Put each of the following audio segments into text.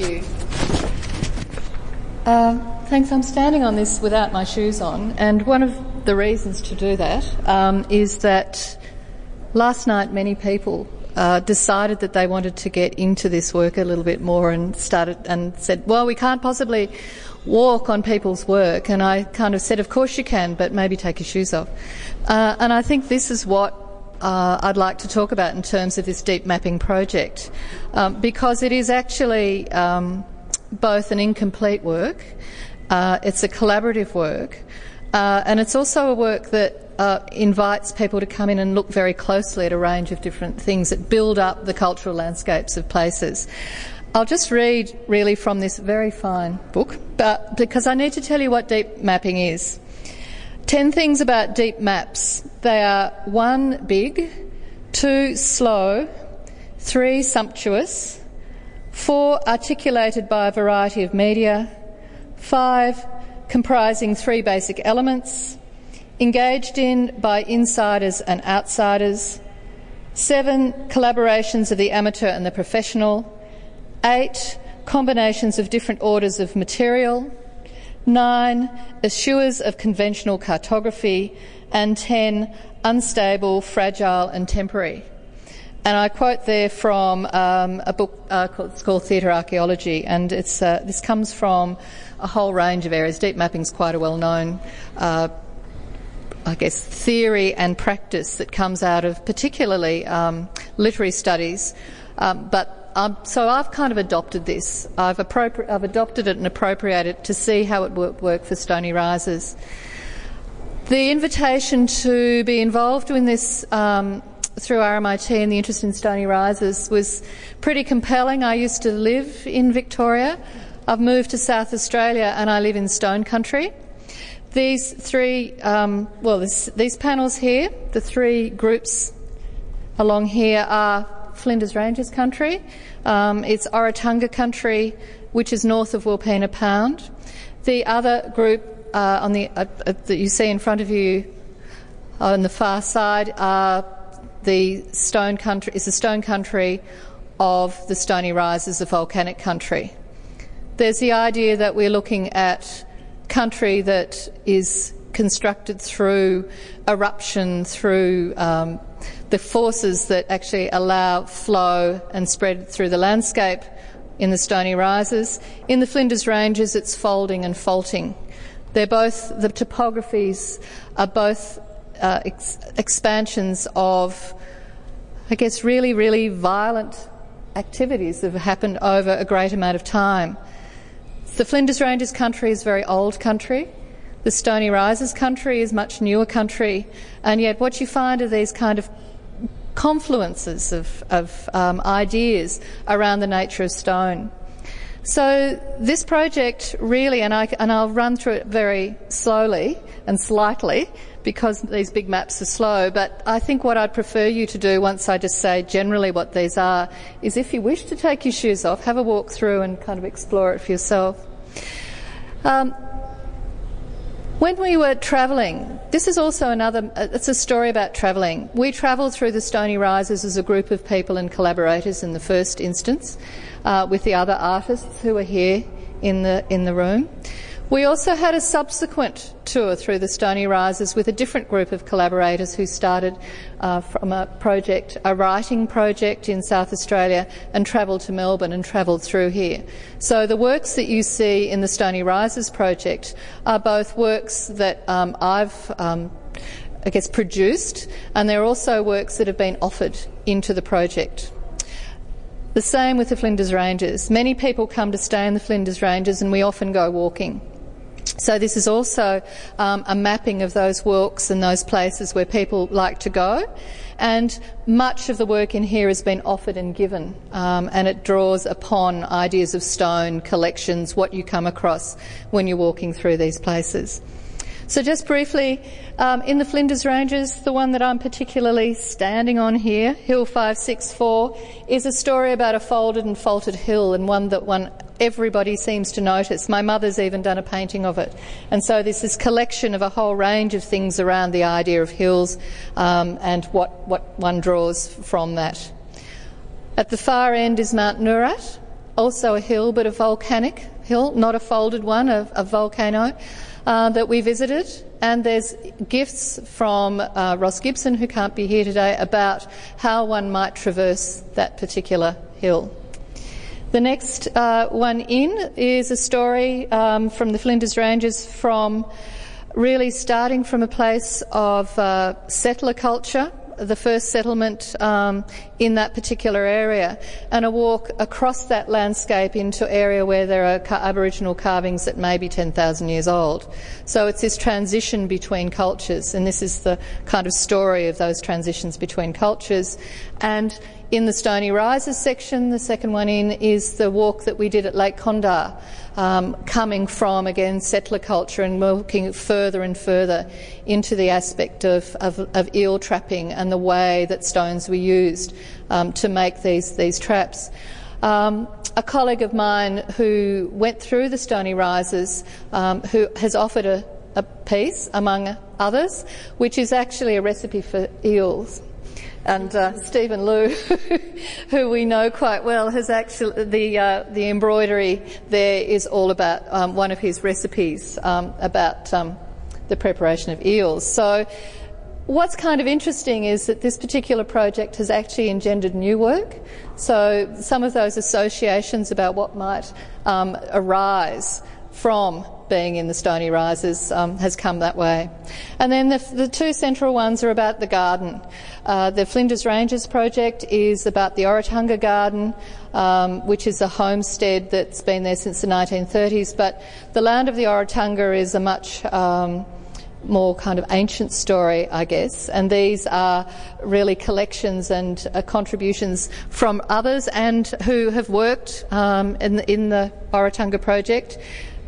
You. Uh, thanks. I'm standing on this without my shoes on, and one of the reasons to do that um, is that last night many people uh, decided that they wanted to get into this work a little bit more and started and said, "Well, we can't possibly walk on people's work." And I kind of said, "Of course you can, but maybe take your shoes off." Uh, and I think this is what uh, I'd like to talk about in terms of this deep mapping project, um, because it is actually um, both an incomplete work, uh, it's a collaborative work, uh, and it's also a work that uh, invites people to come in and look very closely at a range of different things that build up the cultural landscapes of places. I'll just read really from this very fine book, but because I need to tell you what deep mapping is. Ten things about deep maps. They are one, big, two, slow, three, sumptuous, four, articulated by a variety of media, five, comprising three basic elements, engaged in by insiders and outsiders, seven, collaborations of the amateur and the professional, eight, combinations of different orders of material, nine, eschewers of conventional cartography, and ten, unstable, fragile, and temporary. And I quote there from um, a book uh, called, called Theatre Archaeology, and it's, uh, this comes from a whole range of areas. Deep mapping is quite a well known, uh, I guess, theory and practice that comes out of particularly um, literary studies. Um, but um, so I've kind of adopted this. I've, appropri- I've, adopted it and appropriated it to see how it would work for Stony Rises. The invitation to be involved in this um, through RMIT and the interest in Stony Rises was pretty compelling. I used to live in Victoria. I've moved to South Australia and I live in Stone Country. These three, um, well, this, these panels here, the three groups along here are Flinders Ranges country. Um, it's Oratunga country, which is north of Wilpena Pound. The other group uh, on the uh, uh, that you see in front of you on the far side the stone country is the stone country of the stony rises of volcanic country. There's the idea that we're looking at country that is constructed through eruption, through um, the forces that actually allow flow and spread through the landscape in the Stony Rises. In the Flinders Ranges, it's folding and faulting. They're both, the topographies are both uh, ex- expansions of, I guess, really, really violent activities that have happened over a great amount of time. The Flinders Ranges country is very old country. The Stony Rises country is much newer country, and yet what you find are these kind of confluences of, of um, ideas around the nature of stone. So this project really, and, I, and I'll run through it very slowly and slightly because these big maps are slow, but I think what I'd prefer you to do once I just say generally what these are is if you wish to take your shoes off, have a walk through and kind of explore it for yourself. Um, when we were travelling, this is also another, uh, it's a story about travelling. We travelled through the Stony Rises as a group of people and collaborators in the first instance, uh, with the other artists who are here in the, in the room. We also had a subsequent tour through the Stony Rises with a different group of collaborators who started uh, from a project, a writing project in South Australia, and travelled to Melbourne and travelled through here. So the works that you see in the Stony Rises project are both works that um, I've um, I guess produced, and they're also works that have been offered into the project. The same with the Flinders Ranges. Many people come to stay in the Flinders Ranges, and we often go walking. So this is also um, a mapping of those walks and those places where people like to go. And much of the work in here has been offered and given, um, and it draws upon ideas of stone, collections, what you come across when you're walking through these places. So, just briefly, um, in the Flinders Ranges, the one that I'm particularly standing on here, Hill 564, is a story about a folded and faulted hill and one that one everybody seems to notice. My mother's even done a painting of it. And so there's this collection of a whole range of things around the idea of hills um, and what, what one draws from that. At the far end is Mount Noorat also a hill, but a volcanic hill, not a folded one, a, a volcano uh, that we visited. And there's gifts from uh, Ross Gibson, who can't be here today, about how one might traverse that particular hill. The next uh, one in is a story um, from the Flinders Ranges from really starting from a place of uh, settler culture the first settlement um, in that particular area, and a walk across that landscape into area where there are Aboriginal carvings that may be 10,000 years old. So it's this transition between cultures, and this is the kind of story of those transitions between cultures. And in the Stony Rises section, the second one in, is the walk that we did at Lake Condah um, coming from, again, settler culture and walking further and further into the aspect of, of, of eel trapping and the way that stones were used um, to make these, these traps. Um, a colleague of mine who went through the Stony Rises, um, who has offered a, a piece, among others, which is actually a recipe for eels and uh, Stephen Liu, who we know quite well, has actually the uh, the embroidery there is all about um, one of his recipes um, about um, the preparation of eels. So. What's kind of interesting is that this particular project has actually engendered new work. So, some of those associations about what might um, arise from being in the Stony Rises um, has come that way. And then the, the, two central ones are about the garden. Uh, the Flinders Ranges project is about the Oratunga Garden, um, which is a homestead that's been there since the 1930s. But the land of the Oratunga is a much um, more kind of ancient story, I guess. And these are really collections and uh, contributions from others and who have worked um, in, in the project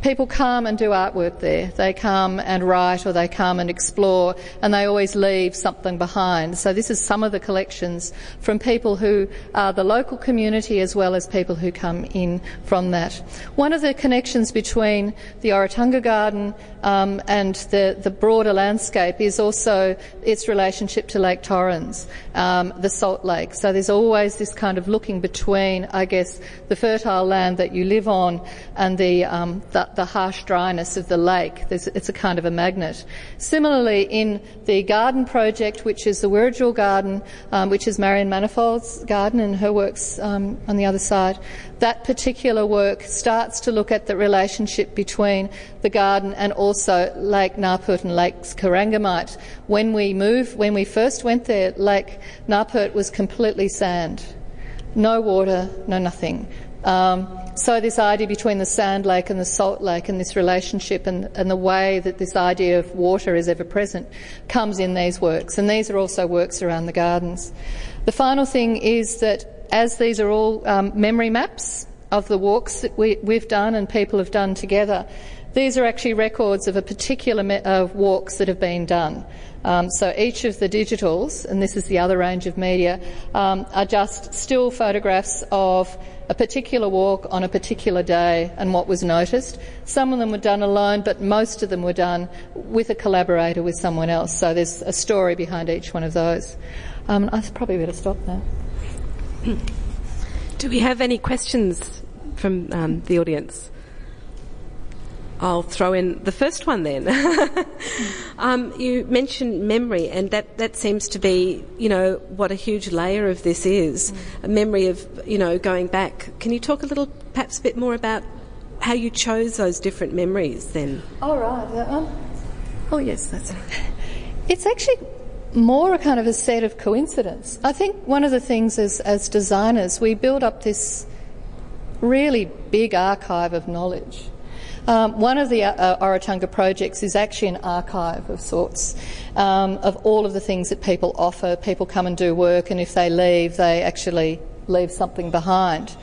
people come and do artwork there. They come and write or they come and explore and they always leave something behind. So this is some of the collections from people who are the local community as well as people who come in from that. One of the connections between the Oratunga Garden um, and the, the broader landscape is also its relationship to Lake Torrens, um, the Salt Lake. So there's always this kind of looking between, I guess, the fertile land that you live on and the, um, the the harsh dryness of the lake. There's, it's a kind of a magnet. Similarly, in the garden project, which is the Wirrajul Garden, um, which is Marion Manifold's garden and her works um, on the other side, that particular work starts to look at the relationship between the garden and also Lake Gnarpurt and Lake Corangamite. When we moved, when we first went there, Lake Gnarpurt was completely sand. No water, no nothing. Um, so this idea between the sand lake and the salt lake and this relationship and, and, the way that this idea of water is ever present comes in these works. And these are also works around the gardens. The final thing is that as these are all um, memory maps of the walks that we, have done and people have done together, these are actually records of a particular me- of walks that have been done. Um, so each of the digitals, and this is the other range of media, um, are just still photographs of a particular walk on a particular day and what was noticed. Some of them were done alone, but most of them were done with a collaborator with someone else. So there's a story behind each one of those. Um, I probably better stop now. Do we have any questions from um, the audience? I'll throw in the first one then. um, you mentioned memory, and that, that seems to be, you know, what a huge layer of this is mm. a memory of, you know, going back. Can you talk a little, perhaps a bit more about how you chose those different memories then? All right. Uh, um, oh, yes, that's it. It's actually more a kind of a set of coincidence. I think one of the things as, as designers, we build up this really big archive of knowledge. Um, one of the uh, Oratunga projects is actually an archive of sorts um, of all of the things that people offer. People come and do work, and if they leave, they actually leave something behind.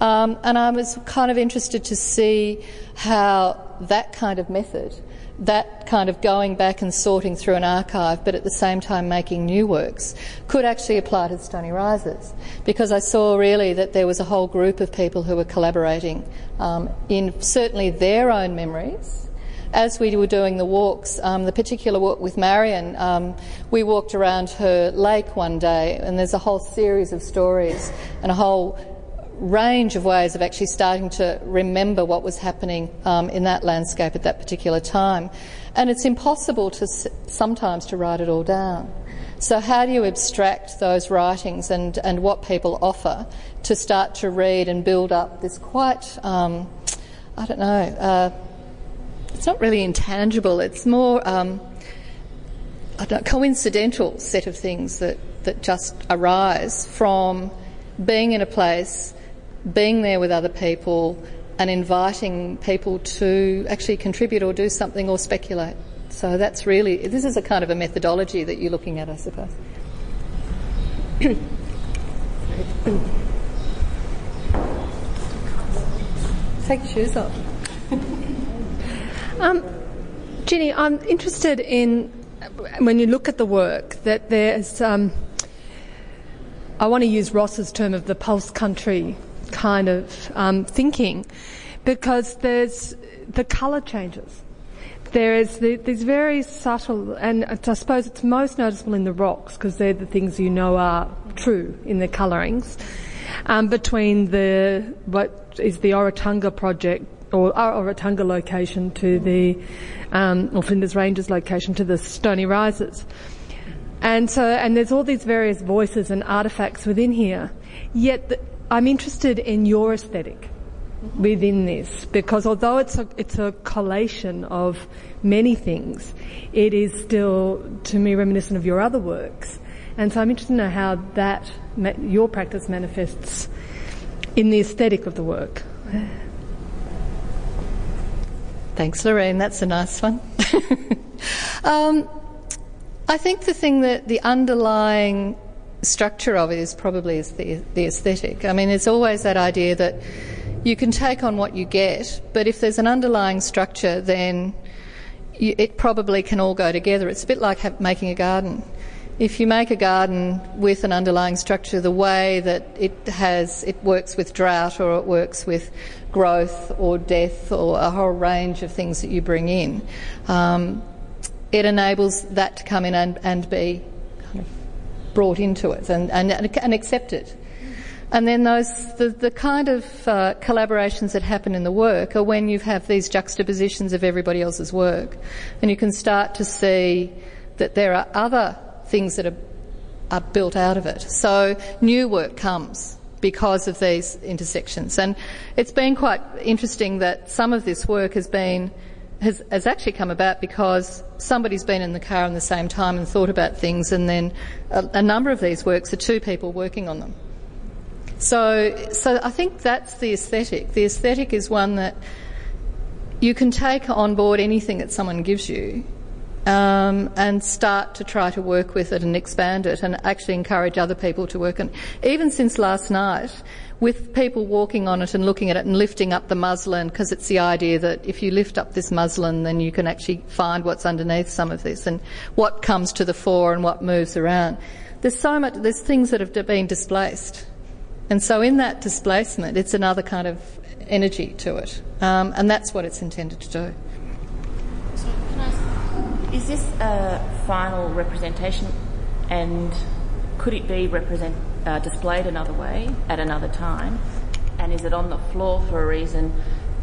Um, and I was kind of interested to see how that kind of method that kind of going back and sorting through an archive, but at the same time making new works, could actually apply to Stony Rises. Because I saw really that there was a whole group of people who were collaborating um, in certainly their own memories. As we were doing the walks, um, the particular walk with Marion, um, we walked around her lake one day, and there's a whole series of stories and a whole range of ways of actually starting to remember what was happening um, in that landscape at that particular time. And it's impossible to sometimes to write it all down. So how do you abstract those writings and, and what people offer to start to read and build up this quite, um, I don't know, uh, it's not really intangible, it's more um, know, coincidental set of things that, that just arise from being in a place, being there with other people, and inviting people to actually contribute or do something or speculate. So that's really, this is a kind of a methodology that you're looking at, I suppose. Take your shoes off. um, Gini, I'm interested in when you look at the work that there's. Um, I want to use Ross's term of the pulse country kind of um, thinking because there's the colour changes. There is the, these very subtle, and I suppose it's most noticeable in the rocks because they're the things you know are true in the colourings. Um, between the what is the Oratunga project or Oratunga location to the um, or Flinders Ranges location to the Stony Rises. And so, and there's all these various voices and artifacts within here. Yet, the, I'm interested in your aesthetic within this because although it's a, it's a collation of many things, it is still, to me, reminiscent of your other works. And so I'm interested to know how that, your practice manifests in the aesthetic of the work. Thanks, Lorraine. That's a nice one. um, I think the thing that the underlying structure of it is probably is the, the aesthetic. I mean, it's always that idea that you can take on what you get, but if there's an underlying structure, then you, it probably can all go together. It's a bit like have, making a garden. If you make a garden with an underlying structure, the way that it has, it works with drought or it works with growth or death or a whole range of things that you bring in, um, it enables that to come in and, and be brought into it and, and, and accepted. And then those, the, the kind of uh, collaborations that happen in the work are when you have these juxtapositions of everybody else's work. And you can start to see that there are other things that are, are built out of it. So new work comes because of these intersections. And it's been quite interesting that some of this work has been has, has actually come about because somebody's been in the car in the same time and thought about things, and then a, a number of these works are two people working on them. So, so I think that's the aesthetic. The aesthetic is one that you can take on board anything that someone gives you um, and start to try to work with it and expand it and actually encourage other people to work on it. Even since last night, with people walking on it and looking at it and lifting up the muslin, because it's the idea that if you lift up this muslin, then you can actually find what's underneath some of this and what comes to the fore and what moves around. There's so much, there's things that have been displaced. And so in that displacement, it's another kind of energy to it. Um, and that's what it's intended to do. Is this a final representation and could it be represent, uh, displayed another way at another time? And is it on the floor for a reason?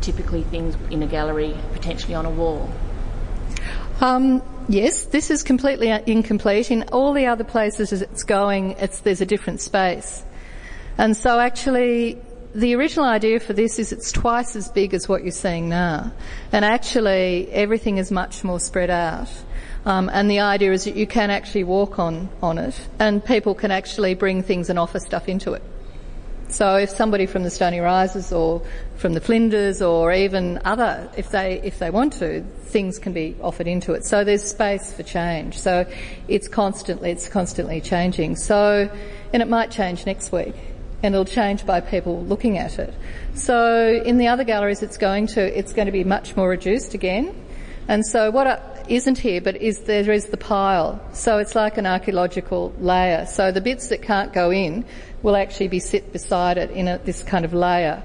Typically, things in a gallery, potentially on a wall. Um, yes, this is completely incomplete. In all the other places it's going, it's, there's a different space. And so actually, the original idea for this is it's twice as big as what you're seeing now. And actually, everything is much more spread out. Um, and the idea is that you can actually walk on, on it and people can actually bring things and offer stuff into it. So if somebody from the Stony Rises or from the Flinders or even other, if they, if they want to, things can be offered into it. So there's space for change. So it's constantly, it's constantly changing. So, and it might change next week and it'll change by people looking at it. So in the other galleries it's going to, it's going to be much more reduced again. And so what isn't here, but is there is the pile. So it's like an archaeological layer. So the bits that can't go in will actually be sit beside it in a, this kind of layer.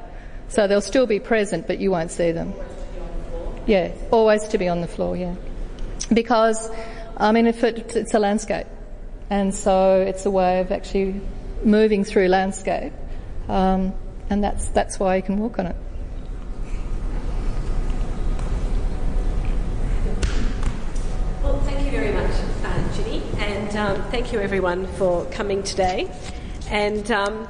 So they'll still be present, but you won't see them. Yeah, always to be on the floor. Yeah, because I mean, if it, it's a landscape, and so it's a way of actually moving through landscape. Um, and that's that's why you can walk on it. Well, thank you very much, uh, Gini, and um, thank you everyone for coming today. And um,